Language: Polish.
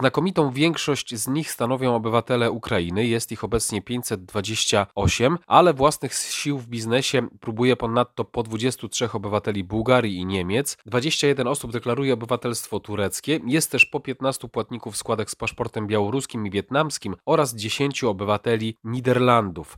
Znakomitą większość z nich stanowią obywatele Ukrainy, jest ich obecnie 528, ale własnych sił w biznesie próbuje ponadto po 23 obywateli Bułgarii i Niemiec. 21 osób deklaruje obywatelstwo tureckie, jest też po 15 płatników składek z paszportem białoruskim i wietnamskim oraz 10 obywateli Niderlandów.